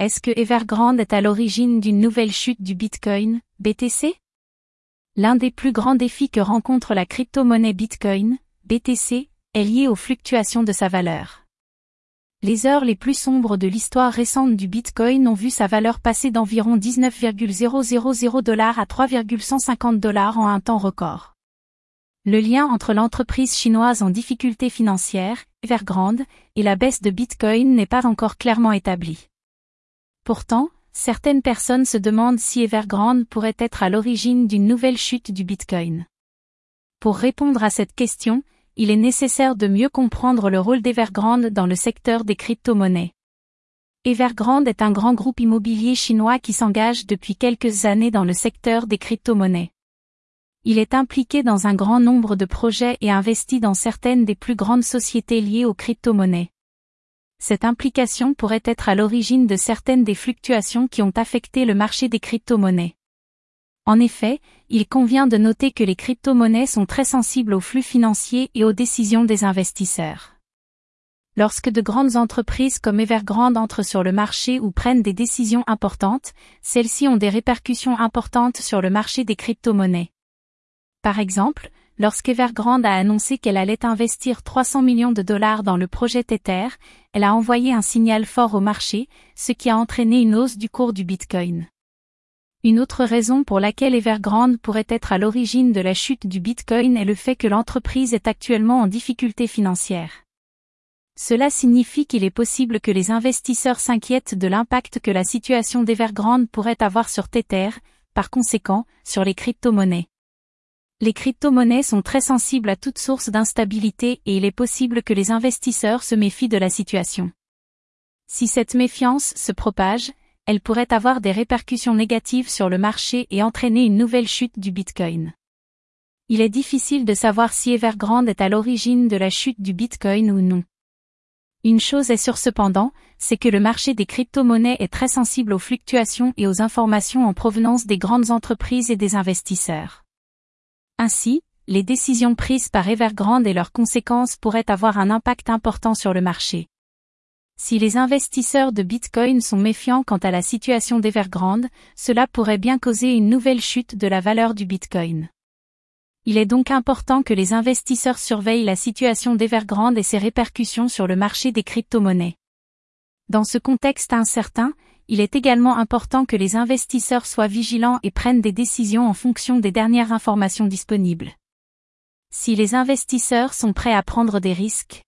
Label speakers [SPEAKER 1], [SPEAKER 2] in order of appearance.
[SPEAKER 1] Est-ce que Evergrande est à l'origine d'une nouvelle chute du Bitcoin, BTC L'un des plus grands défis que rencontre la crypto-monnaie Bitcoin, BTC, est lié aux fluctuations de sa valeur. Les heures les plus sombres de l'histoire récente du Bitcoin ont vu sa valeur passer d'environ 19,000 dollars à 3,150 dollars en un temps record. Le lien entre l'entreprise chinoise en difficulté financière, Evergrande, et la baisse de Bitcoin n'est pas encore clairement établi. Pourtant, certaines personnes se demandent si Evergrande pourrait être à l'origine d'une nouvelle chute du Bitcoin. Pour répondre à cette question, il est nécessaire de mieux comprendre le rôle d'Evergrande dans le secteur des crypto-monnaies. Evergrande est un grand groupe immobilier chinois qui s'engage depuis quelques années dans le secteur des crypto-monnaies. Il est impliqué dans un grand nombre de projets et investit dans certaines des plus grandes sociétés liées aux crypto-monnaies. Cette implication pourrait être à l'origine de certaines des fluctuations qui ont affecté le marché des crypto-monnaies. En effet, il convient de noter que les crypto-monnaies sont très sensibles aux flux financiers et aux décisions des investisseurs. Lorsque de grandes entreprises comme Evergrande entrent sur le marché ou prennent des décisions importantes, celles-ci ont des répercussions importantes sur le marché des crypto-monnaies. Par exemple, lorsqu'Evergrande a annoncé qu'elle allait investir 300 millions de dollars dans le projet Tether, elle a envoyé un signal fort au marché, ce qui a entraîné une hausse du cours du Bitcoin. Une autre raison pour laquelle Evergrande pourrait être à l'origine de la chute du Bitcoin est le fait que l'entreprise est actuellement en difficulté financière. Cela signifie qu'il est possible que les investisseurs s'inquiètent de l'impact que la situation d'Evergrande pourrait avoir sur Tether, par conséquent, sur les crypto-monnaies. Les crypto-monnaies sont très sensibles à toute source d'instabilité et il est possible que les investisseurs se méfient de la situation. Si cette méfiance se propage, elle pourrait avoir des répercussions négatives sur le marché et entraîner une nouvelle chute du Bitcoin. Il est difficile de savoir si Evergrande est à l'origine de la chute du Bitcoin ou non. Une chose est sûre cependant, c'est que le marché des crypto-monnaies est très sensible aux fluctuations et aux informations en provenance des grandes entreprises et des investisseurs. Ainsi, les décisions prises par Evergrande et leurs conséquences pourraient avoir un impact important sur le marché. Si les investisseurs de Bitcoin sont méfiants quant à la situation d'Evergrande, cela pourrait bien causer une nouvelle chute de la valeur du Bitcoin. Il est donc important que les investisseurs surveillent la situation d'Evergrande et ses répercussions sur le marché des crypto-monnaies. Dans ce contexte incertain, il est également important que les investisseurs soient vigilants et prennent des décisions en fonction des dernières informations disponibles. Si les investisseurs sont prêts à prendre des risques,